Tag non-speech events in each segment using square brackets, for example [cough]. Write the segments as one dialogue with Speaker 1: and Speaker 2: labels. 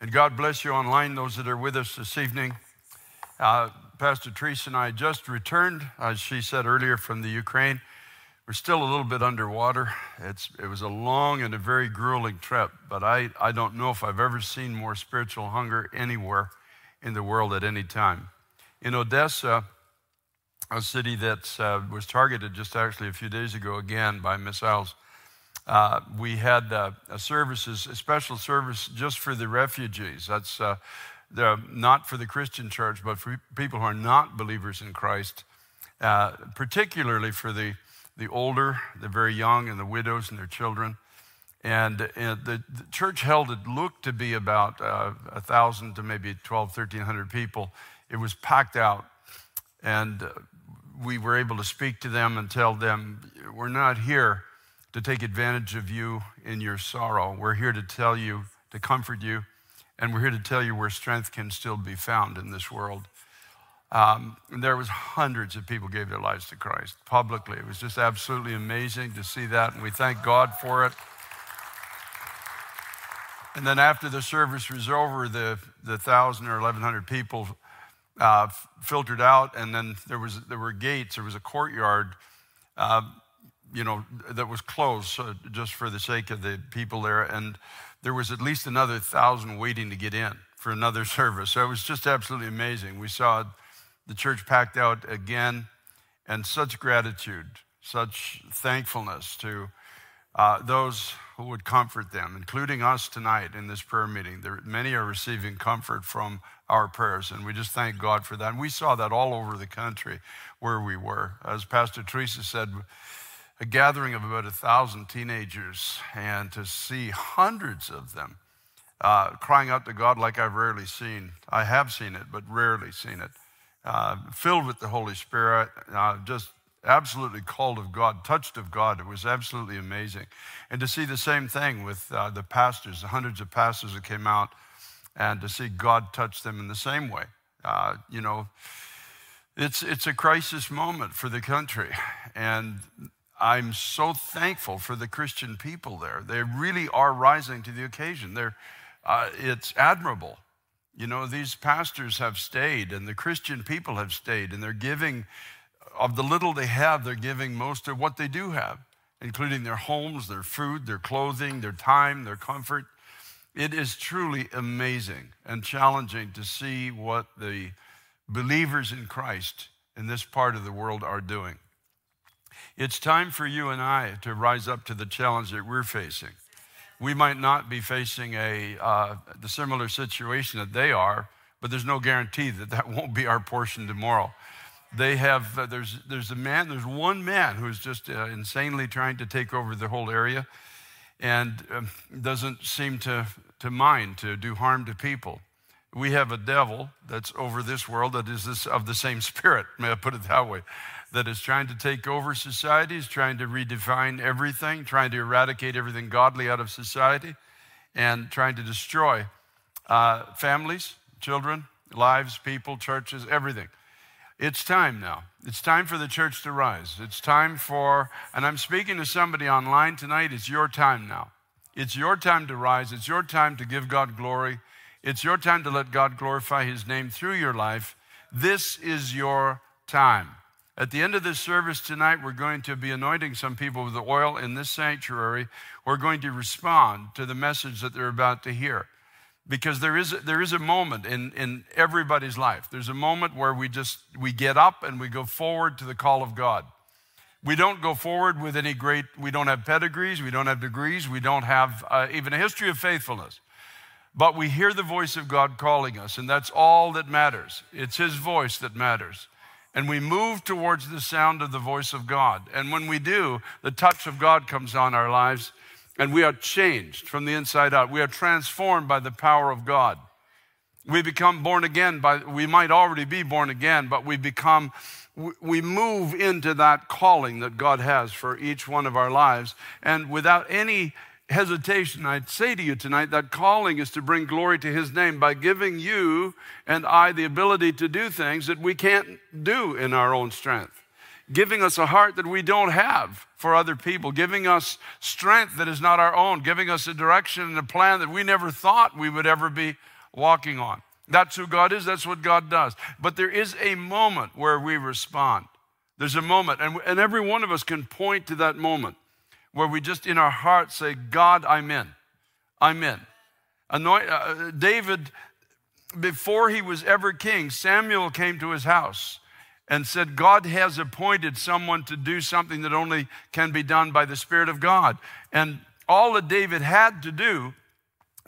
Speaker 1: And God bless you online, those that are with us this evening. Uh, Pastor Teresa and I just returned, as she said earlier, from the Ukraine. We're still a little bit underwater. It's, it was a long and a very grueling trip, but I, I don't know if I've ever seen more spiritual hunger anywhere in the world at any time. In Odessa, a city that uh, was targeted just actually a few days ago again by missiles, uh, we had uh, a services, a special service just for the refugees. That's uh, the, not for the Christian church, but for people who are not believers in Christ, uh, particularly for the, the older, the very young, and the widows and their children. And, and the, the, church held it looked to be about uh, 1,000 to maybe 12, 1,300 people. It was packed out. And uh, we were able to speak to them and tell them, we're not here to take advantage of you in your sorrow. We're here to tell you, to comfort you, and we're here to tell you where strength can still be found in this world. Um, there was hundreds of people gave their lives to Christ publicly. It was just absolutely amazing to see that, and we thank God for it. And then after the service was over, the, the thousand or eleven hundred people uh, filtered out, and then there was there were gates. There was a courtyard, uh, you know, that was closed uh, just for the sake of the people there, and there was at least another thousand waiting to get in for another [laughs] service. So it was just absolutely amazing. We saw the church packed out again, and such gratitude, such thankfulness to uh, those who would comfort them, including us tonight in this prayer meeting. There, many are receiving comfort from our prayers, and we just thank God for that. And we saw that all over the country where we were. As Pastor Teresa said, a gathering of about a thousand teenagers, and to see hundreds of them uh, crying out to God like I've rarely seen. I have seen it, but rarely seen it. Uh, filled with the Holy Spirit, uh, just absolutely called of God, touched of God. It was absolutely amazing. And to see the same thing with uh, the pastors, the hundreds of pastors that came out and to see God touch them in the same way. Uh, you know, it's, it's a crisis moment for the country. And I'm so thankful for the Christian people there. They really are rising to the occasion. They're, uh, it's admirable. You know, these pastors have stayed, and the Christian people have stayed, and they're giving of the little they have, they're giving most of what they do have, including their homes, their food, their clothing, their time, their comfort. It is truly amazing and challenging to see what the believers in Christ in this part of the world are doing. It's time for you and I to rise up to the challenge that we're facing. We might not be facing a uh, the similar situation that they are, but there's no guarantee that that [laughs] won't be our portion tomorrow. They have uh, there's there's a man there's one man who's just uh, insanely trying to take over the whole area, and um, doesn't seem to to mind to do harm to people. We have a devil that's over this world that is this, of the same spirit, [laughs] may I put it that way, that is trying to take over society, is trying to redefine everything, trying to eradicate everything godly out of society, and trying to destroy uh, families, children, lives, people, churches, everything. It's time now. It's time for the church to rise. It's time for, and I'm speaking to somebody online tonight, it's your time now. It's your time to rise. It's your time to give God glory. It's your time to let God glorify His name through your life. This is your time. At the end of this service tonight, we're going to be anointing some people with oil in this sanctuary. We're going to respond to the message that they're about to hear. Because there is, there is a moment in, in everybody's life. There's a moment where we just we get up and we go forward to the call of God. We don't go forward with any great, we don't have pedigrees, we don't have degrees, we don't have uh, even a history of faithfulness. But we hear the voice of God calling us, and that's all that matters. It's His voice that matters. And we move towards the sound of the voice of God. And when we do, the touch of God comes on our lives, and we are changed from the inside out. We are transformed by the power of God. We become born again by, we might already be born again, but we become we move into that calling that God has for each one of our lives. And without any hesitation, I'd say to you tonight that calling is to bring glory to His name by giving you and I the ability to do things that we can't do in our own strength. giving us a heart that we don't have for other people, giving us strength that is not our own, giving us a direction and a plan that we never thought we would ever be walking on. That's who God is, that's what God does. But there is a moment where we respond. There's a moment, and, and every one of us can point to that moment where we just in our heart say, God, I'm in. I'm in. Anoint, uh, David, before he was ever king, Samuel came to his house and said, God has appointed someone to do something that only can be done by the Spirit of God. And all that David had to do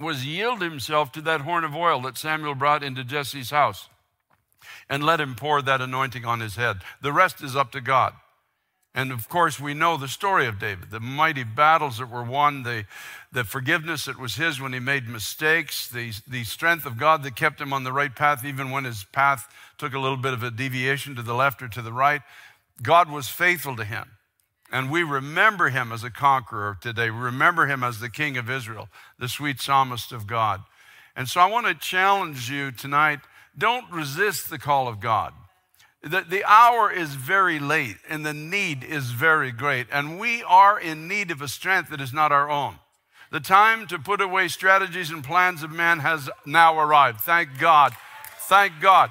Speaker 1: was yield himself to that horn of oil that Samuel brought into Jesse's house and let him pour that anointing on his head. The rest is up to God. And of course, we know the story of David, the mighty battles that were won, the, the forgiveness that was his when he made mistakes, the, the strength of God that kept him on the right path, even when his path took a little bit of a deviation to the left or to the right. God was faithful to him. And we remember him as a conqueror today. We remember him as the king of Israel, the sweet psalmist of God. And so I want to challenge you tonight don't resist the call of God. The, the hour is very late and the need is very great. And we are in need of a strength that is not our own. The time to put away strategies and plans of man has now arrived. Thank God. Thank God.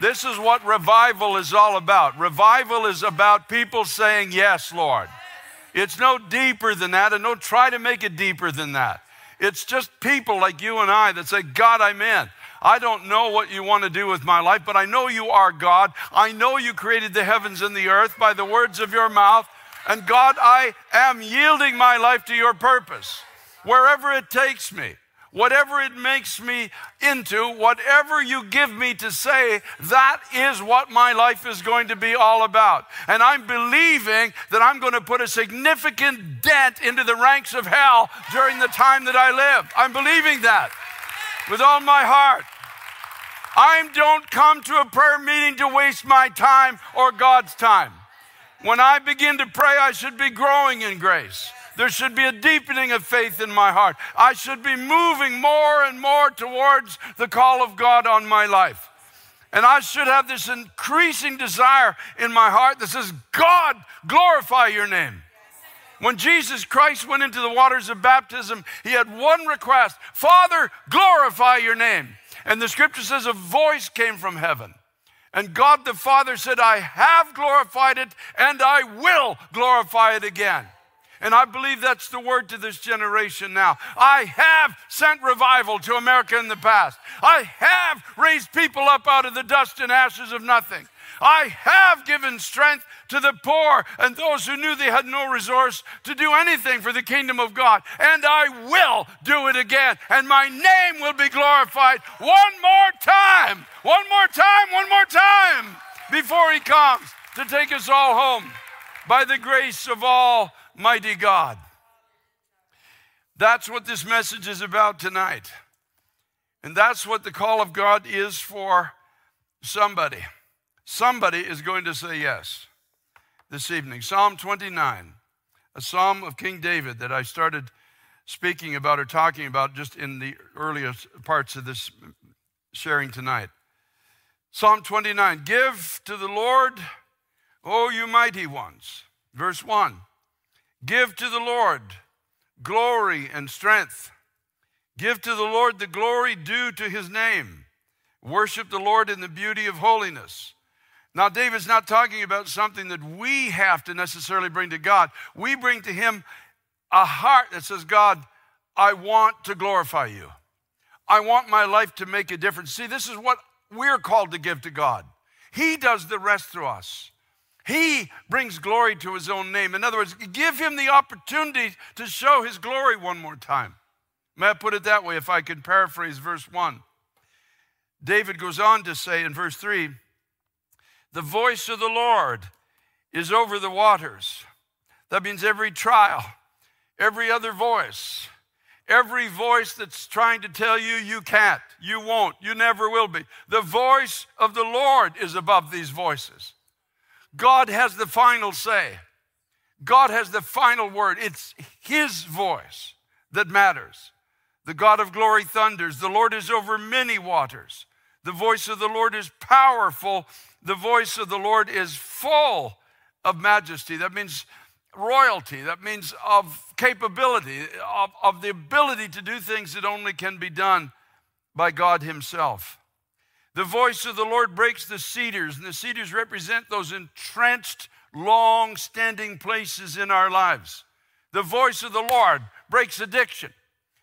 Speaker 1: This is what revival is all about. Revival is about people saying, Yes, Lord. It's no deeper than that, and don't try to make it deeper than that. It's just people like you and I that say, God, I'm in. I don't know what you want to do with my life, but I know you are God. I know you created the heavens and the earth by the words of your mouth. And God, I am yielding my life to your purpose, wherever it takes me whatever it makes me into, whatever you give me to say, that is what my life is going to be all about. And I'm believing that I'm going to put a significant dent into the ranks of hell during the time that I live. I'm believing that with all my heart. I don't come to a prayer meeting to waste my time or God's time. When I begin to pray, I should be growing in grace. There should be a deepening of faith in my heart. I should be moving more and more towards the call of God on my life. And I should have this increasing desire in my heart that says, God, glorify your name. When Jesus Christ went into the waters of baptism, he had one request Father, glorify your name. And the scripture says a voice came from heaven. And God the Father said, I have glorified it and I will glorify it again. And I believe that's the word to this generation now. I have sent revival to America in the past. I have raised people up out of the dust and ashes of nothing. I have given strength to the poor and those who knew they had no resource to do anything for the kingdom of God. And I will do it again. And my name will be glorified one more time, one more time, one more time before He comes to take us all home by the grace of Almighty God. That's what this message is about tonight. And that's what the call of God is for somebody. Somebody is going to say yes this evening. Psalm 29, a psalm of King David that I started speaking about or talking about just in the earliest parts of this sharing tonight. Psalm 29 Give to the Lord, O you mighty ones. Verse 1 Give to the Lord glory and strength. Give to the Lord the glory due to his name. Worship the Lord in the beauty of holiness. Now, David's not talking about something that we have to necessarily bring to God. We bring to Him a heart that says, God, I want to glorify you. I want my life to make a difference. See, this is what we're called to give to God. He does the rest through us. He brings glory to his own name. In other words, give him the opportunity to show his glory one more time. May I put it that way if I can paraphrase verse 1? David goes on to say in verse 3 the voice of the Lord is over the waters. That means every trial, every other voice, every voice that's trying to tell you you can't, you won't, you never will be. The voice of the Lord is above these voices. God has the final say. God has the final word. It's His voice that matters. The God of glory thunders. The Lord is over many waters. The voice of the Lord is powerful the voice of the Lord is full of majesty. That means royalty. That means of capability, of, of the ability to do things that only can be done by God Himself. The voice of the Lord breaks the cedars, and the cedars represent those entrenched, long standing places in our lives. The voice of the Lord breaks addiction.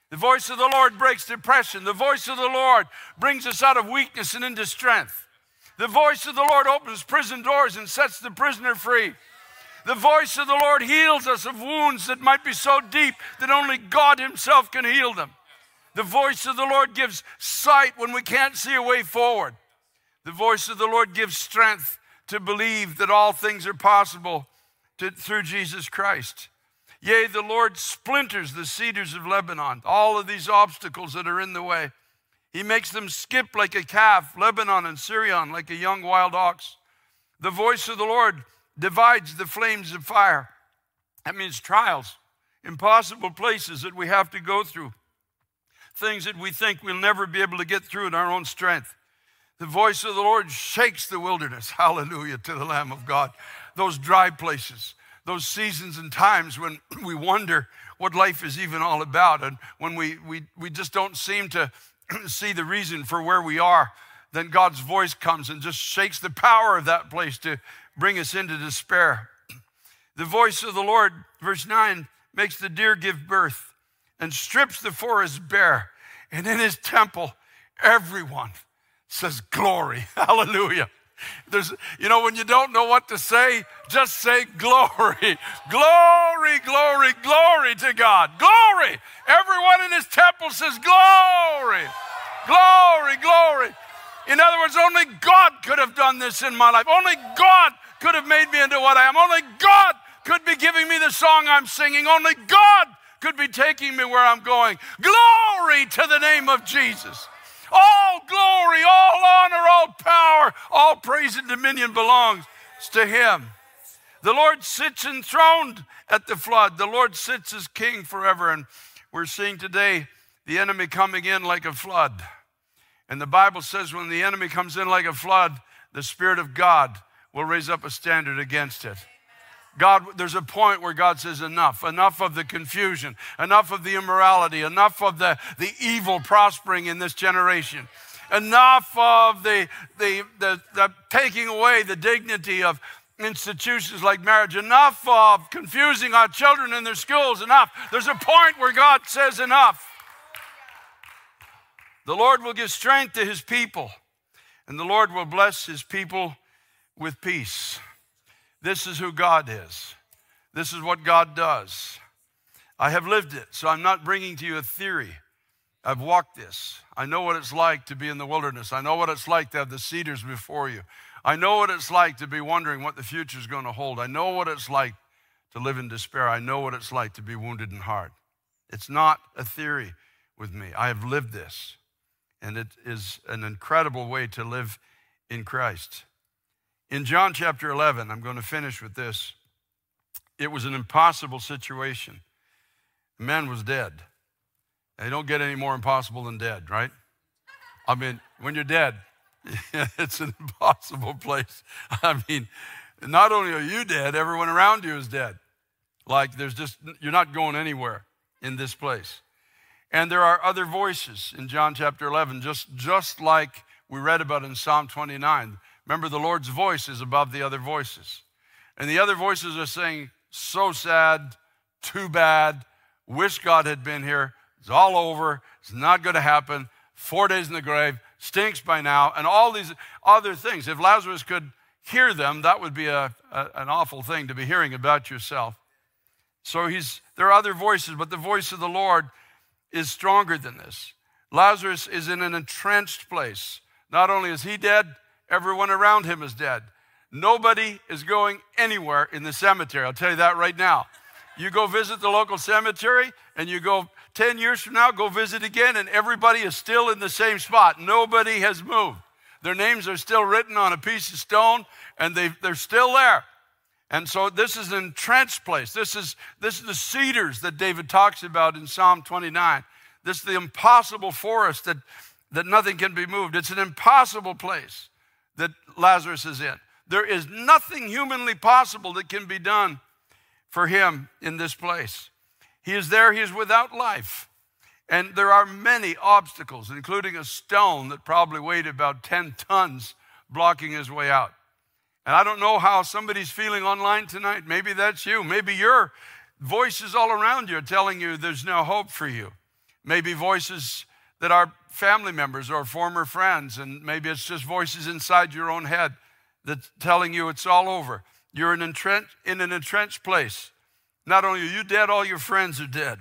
Speaker 1: The voice of the Lord breaks depression. The voice of the Lord brings us out of weakness and into strength. The voice of the Lord opens prison doors and sets the prisoner free. The voice of the Lord heals us of wounds that might be so deep that only God Himself can heal them. The voice of the Lord gives sight when we can't see a way forward. The voice of the Lord gives strength to believe that all things are possible to, through Jesus Christ. Yea, the Lord splinters the cedars of Lebanon, all of these obstacles that are in the way. He makes them skip like a calf, Lebanon and Sirion like a young wild ox. The voice of the Lord divides the flames of fire. That means trials, impossible places that we have to go through, things that we think we'll never be able to get through in our own strength. The voice of the Lord shakes the wilderness. [laughs] Hallelujah to the Lamb of God. Those dry places, those seasons and times when [clears throat] we wonder what life is even all about, and when we, we, we just don't seem to [clears throat] see the reason for where we are, then God's voice comes and just shakes the power of that place to bring us into despair. [clears throat] The voice of the Lord, verse 9, makes the deer give birth and strips the forest bare. And in his temple, everyone says, Glory. [laughs] Hallelujah. There's, you know, when you don't know what to say, just say glory. [laughs] Glory, glory, glory to God. Glory. Everyone in his temple says glory. Glory, glory. In other words, only God could have done this in my life. Only God could have made me into what I am. Only God could be giving me the song I'm singing. Only God could be taking me where I'm going. Glory to the name of Jesus. All glory, all honor, all power, all praise and dominion belongs to him. The Lord sits enthroned at the flood. The Lord sits as king forever. And we're seeing today the enemy coming in like a flood. And the Bible says when the enemy comes in like a flood, the Spirit of God will raise up a standard against it. God, there's a point where God says, enough, enough of the confusion, enough of the immorality, enough of the, the evil prospering in this generation, enough of the, the, the, the taking away the dignity of institutions like marriage, enough of confusing our children in their schools, enough. There's a point where God says, enough. The Lord will give strength to his people, and the Lord will bless his people with peace. This is who God is. This is what God does. I have lived it, so I'm not bringing to you a theory. I've walked this. I know what it's like to be in the wilderness. I know what it's like to have the cedars before you. I know what it's like to be wondering what the future is going to hold. I know what it's like to live in despair. I know what it's like to be wounded in heart. It's not a theory with me. I have lived this, and it is an incredible way to live in Christ. In John chapter 11, I'm going to finish with this. It was an impossible situation. The man was dead. They don't get any more impossible than dead, right? I mean, when you're dead, [laughs] it's an impossible place. I mean, not only are you dead, everyone around you is dead. Like there's just, you're not going anywhere in this place. And there are other voices in John chapter 11, just, just like we read about in Psalm 29. Remember, the Lord's voice is above the other voices. And the other voices are saying, so sad, too bad, wish God had been here, it's all over, it's not going to happen, four days in the grave, stinks by now, and all these other things. If Lazarus could hear them, that would be a, a, an awful thing to be hearing about yourself. So he's, there are other voices, but the voice of the Lord is stronger than this. Lazarus is in an entrenched place. Not only is he dead, Everyone around him is dead. Nobody is going anywhere in the cemetery. I'll tell you that right now. You go visit the local cemetery and you go 10 years from now, go visit again, and everybody is still in the same spot. Nobody has moved. Their names are still written on a piece of stone and they, they're still there. And so this is an entrenched place. This is, this is the cedars that David talks about in Psalm 29. This is the impossible forest that, that nothing can be moved. It's an impossible place that Lazarus is in. There is nothing humanly possible that can be done for him in this place. He is there, he is without life. And there are many obstacles, including a stone that probably weighed about 10 tons blocking his way out. And I don't know how somebody's feeling online tonight. Maybe that's you. Maybe your voices all around you are telling you there's no hope for you. Maybe voices that are family members or former friends, and maybe it's just voices inside your own head that's telling you it's all over. You're in, entrench, in an entrenched place. Not only are you dead, all your friends are dead.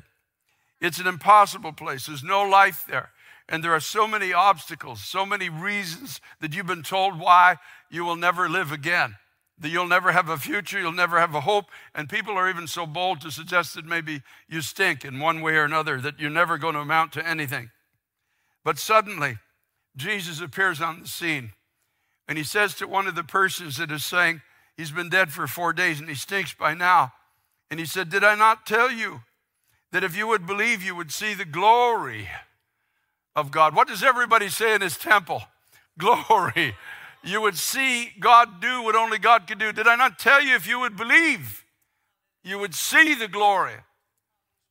Speaker 1: It's an impossible place. There's no life there. And there are so many obstacles, so many reasons that you've been told why you will never live again, that you'll never have a future, you'll never have a hope. And people are even so bold to suggest that maybe you stink in one way or another, that you're never going to amount to anything. But suddenly, Jesus appears on the scene and he says to one of the persons that is saying, He's been dead for four days and he stinks by now. And he said, Did I not tell you that if you would believe, you would see the glory of God? What does everybody say in his temple? [laughs] Glory. You would see God do what only God could do. Did I not tell you if you would believe, you would see the glory?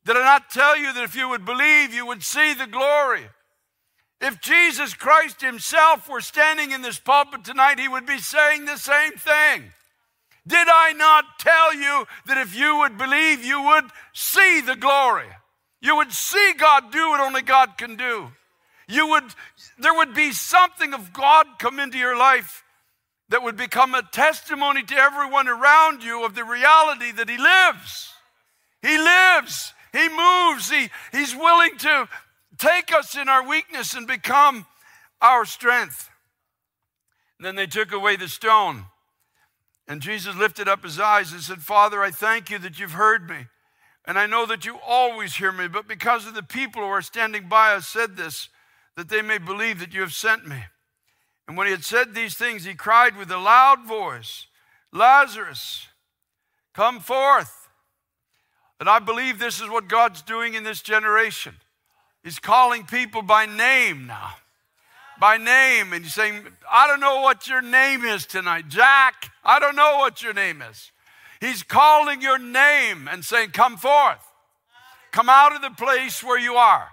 Speaker 1: Did I not tell you that if you would believe, you would see the glory? If Jesus Christ Himself were standing in this pulpit tonight, He would be saying the same thing. Did I not tell you that if you would believe, you would see the glory? You would see God do what only God can do. You would, there would be something of God come into your life that would become a testimony to everyone around you of the reality that He lives. He lives. He moves. He, he's willing to take us in our weakness and become our strength. And then they took away the stone. And Jesus lifted up his eyes and said, Father, I thank you that you've heard me. And I know that you always hear me, but because of the people who are standing by us said this, that they may believe that you have sent me. And when he had said these things, he cried with a loud voice, Lazarus, come forth. And I believe this is what God's doing in this generation. He's calling people by name now by name and he's saying, I don't know what your name is tonight. Jack, I don't know what your name is. He's calling your name and saying, Come forth. Come out of the place where you are.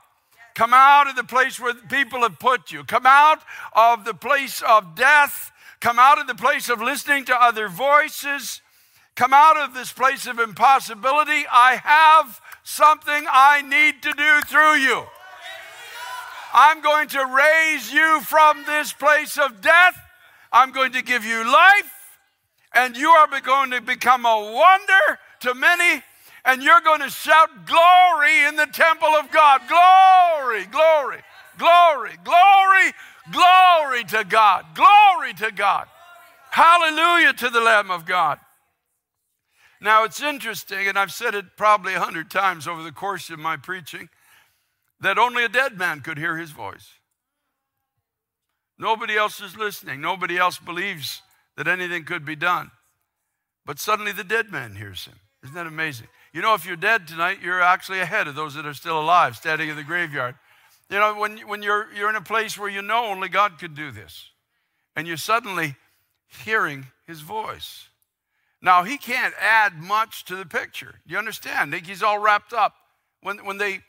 Speaker 1: Come out of the place where people have put you. Come out of the place of death. Come out of the place of listening to other voices. Come out of this place of impossibility. I have something I need to do through you. I'm going to raise you from this place of death. I'm going to give you life, and you are going to become a wonder to many, and you're going to shout glory in the temple of God. Glory, glory, glory, glory, glory to God. Glory to God. Hallelujah to the Lamb of God. Now, it's interesting, and I've said it probably a hundred times over the course of my preaching that only a dead man could hear his voice. Nobody else is listening. Nobody else believes that anything could be done. But suddenly the dead man hears him. Isn't that amazing? You know, if you're dead tonight, you're actually ahead of those that are still alive, standing in the graveyard. You know, when, when you're, you're in a place where you know only God could do this, and you're suddenly hearing his voice. Now, he can't add much to the picture. Do you understand? He's all wrapped up. When, when they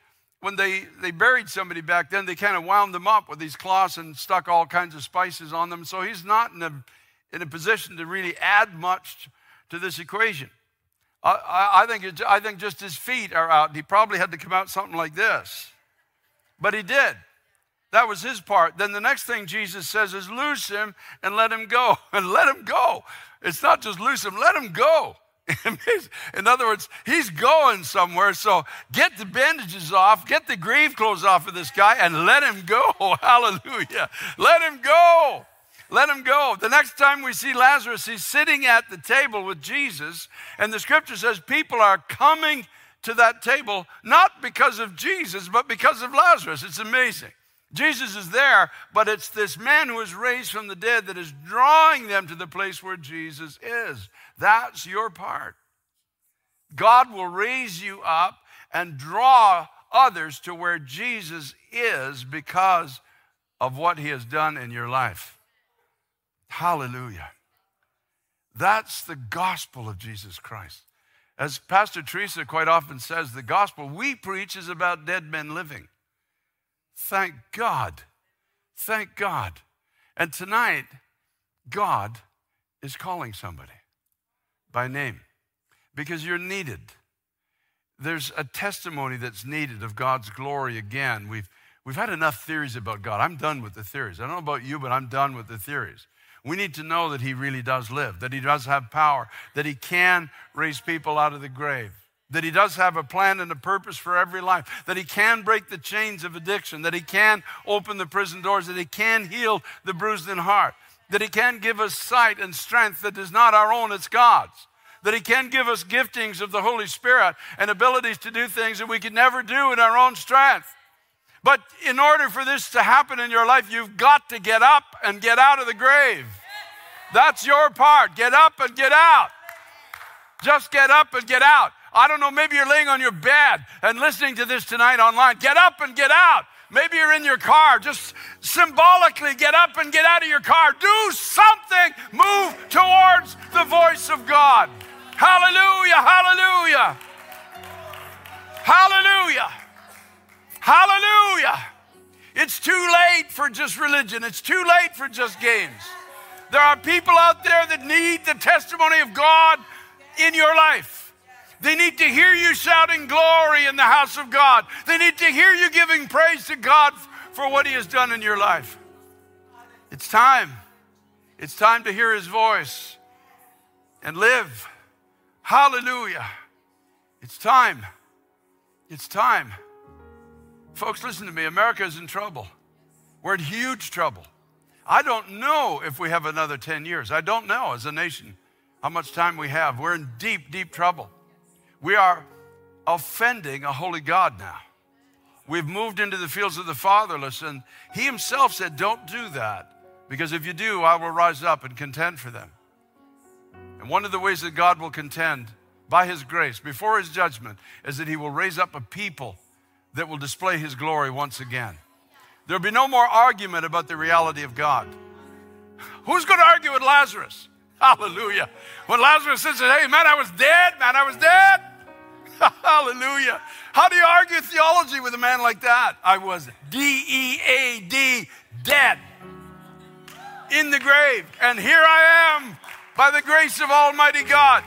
Speaker 1: when they, they buried somebody back then, they kind of wound them up with these cloths and stuck all kinds of spices on them. So he's not in a, in a position to really add much to this equation. I, I, think it, I think just his feet are out. He probably had to come out something like this. But he did. That was his part. Then the next thing Jesus says is loose him and let him go. [laughs] And let him go. It's not just loose him, let him go. [laughs] In other words, he's going somewhere. So get the bandages off, get the grave clothes off of this guy, and let him go. [laughs] Hallelujah. Let him go. Let him go. The next time we see Lazarus, he's sitting at the table with Jesus, and the scripture says people are coming to that table not because of Jesus, but because of Lazarus. It's amazing. Jesus is there, but it's this man who is raised from the dead that is drawing them to the place where Jesus is. That's your part. God will raise you up and draw others to where Jesus is because of what he has done in your life. Hallelujah. That's the gospel of Jesus Christ. As Pastor Teresa quite often says, the gospel we preach is about dead men living. Thank God. Thank God. And tonight, God is calling somebody by name because you're needed. There's a testimony that's needed of God's glory again. We've, we've had enough theories about God. I'm done with the theories. I don't know about you, but I'm done with the theories. We need to know that He really does live, that He does have power, that He can raise people out of the grave, that He does have a plan and a purpose for every life, that He can break the chains of addiction, that He can open the prison doors, that He can heal the bruised in heart, that He can give us sight and strength that is not our own, it's God's. That He can give us giftings of the Holy Spirit and abilities to do things that we could never do in our own strength. But in order for this to happen in your life, you've got to get up and get out of the grave. That's your part. Get up and get out. Just get up and get out. I don't know, maybe you're laying on your bed and listening to this tonight online. Get up and get out. Maybe you're in your car. Just symbolically get up and get out of your car. Do something. Move towards the voice of God. Hallelujah, hallelujah. Hallelujah. Hallelujah. It's too late for just religion, it's too late for just games. There are people out there that need the testimony of God in your life. They need to hear you shouting glory in the house of God. They need to hear you giving praise to God for what He has done in your life. It's time. It's time to hear His voice and live. Hallelujah. It's time. It's time. Folks, listen to me. America is in trouble. We're in huge trouble. I don't know if we have another 10 years. I don't know as a nation how much time we have. We're in deep, deep trouble. We are offending a holy God now. We've moved into the fields of the fatherless, and He Himself said, Don't do that, because if you do, I will rise up and contend for them. And one of the ways that God will contend by His grace before His judgment is that He will raise up a people that will display his glory once again. There'll be no more argument about the reality of God. Who's going to argue with Lazarus? Hallelujah. When Lazarus says, Hey, man, I was dead, man, I was dead. [laughs] Hallelujah. How do you argue theology with a man like that? I was D E A D, dead, in the grave. And here I am by the grace of Almighty God.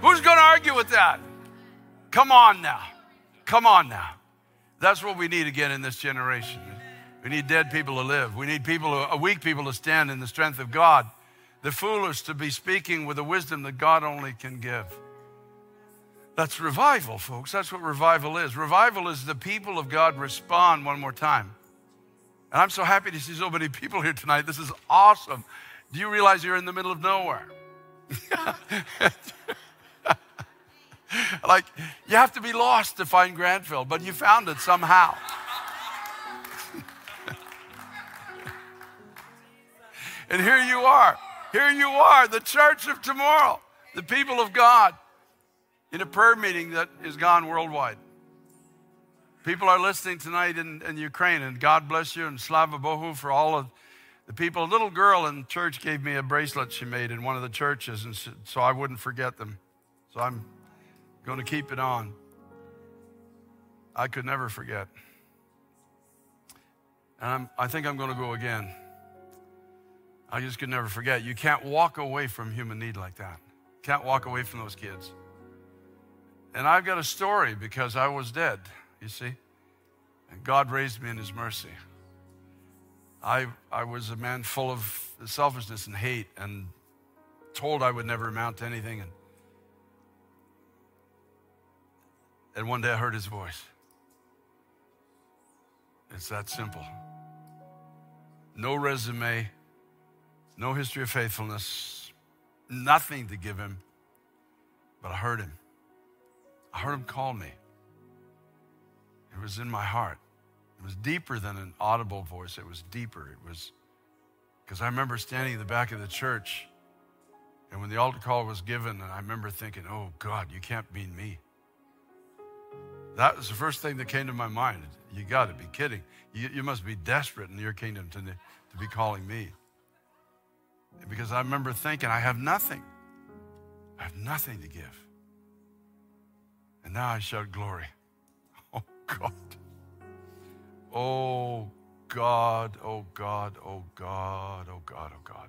Speaker 1: Who's going to argue with that? Come on now. Come on now. That's what we need again in this generation. We need dead people to live. We need people, a weak people to stand in the strength of God. The foolish to be speaking with the wisdom that God only can give. That's revival, folks. That's what revival is. Revival is the people of God respond one more time. And I'm so happy to see so many people here tonight. This is awesome. Do you realize you're in the middle of nowhere? [laughs] like, you have to be lost to find Granville, but you found it somehow. [laughs] and here you are. Here you are, the church of tomorrow, the people of God, in a prayer meeting that is gone worldwide. People are listening tonight in, in Ukraine, and God bless you, and Slava Bohu for all of the people. A little girl in church gave me a bracelet she made in one of the churches, and so I wouldn't forget them. So I'm going to keep it on. I could never forget. And I'm, I think I'm going to go again. I just could never forget. You can't walk away from human need like that. Can't walk away from those kids. And I've got a story because I was dead, you see. And God raised me in His mercy. I, I was a man full of selfishness and hate and told I would never amount to anything. And And one day I heard his voice. It's that simple. No resume, no history of faithfulness, nothing to give him. But I heard him. I heard him call me. It was in my heart. It was deeper than an audible voice. It was deeper. It was because I remember standing in the back of the church, and when the altar call was given, and I remember thinking, oh God, you can't mean me. That was the first thing that came to my mind. You got to be kidding. You, you, must be desperate in your kingdom to, to be calling me. Because I remember thinking, I have nothing. I have nothing to give. And now I shout glory. [laughs] Oh God. Oh God, oh God, oh God, oh God, oh God.